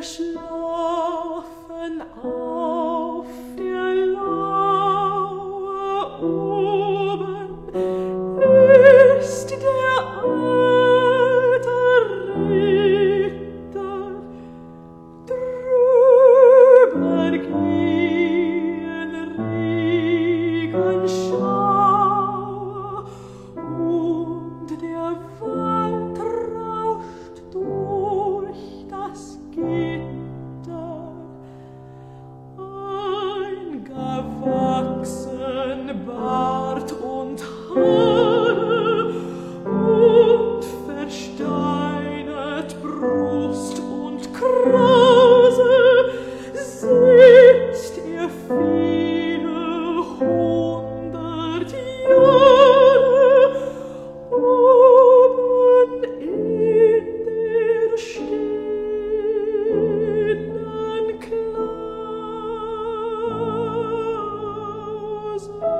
ist Jesus.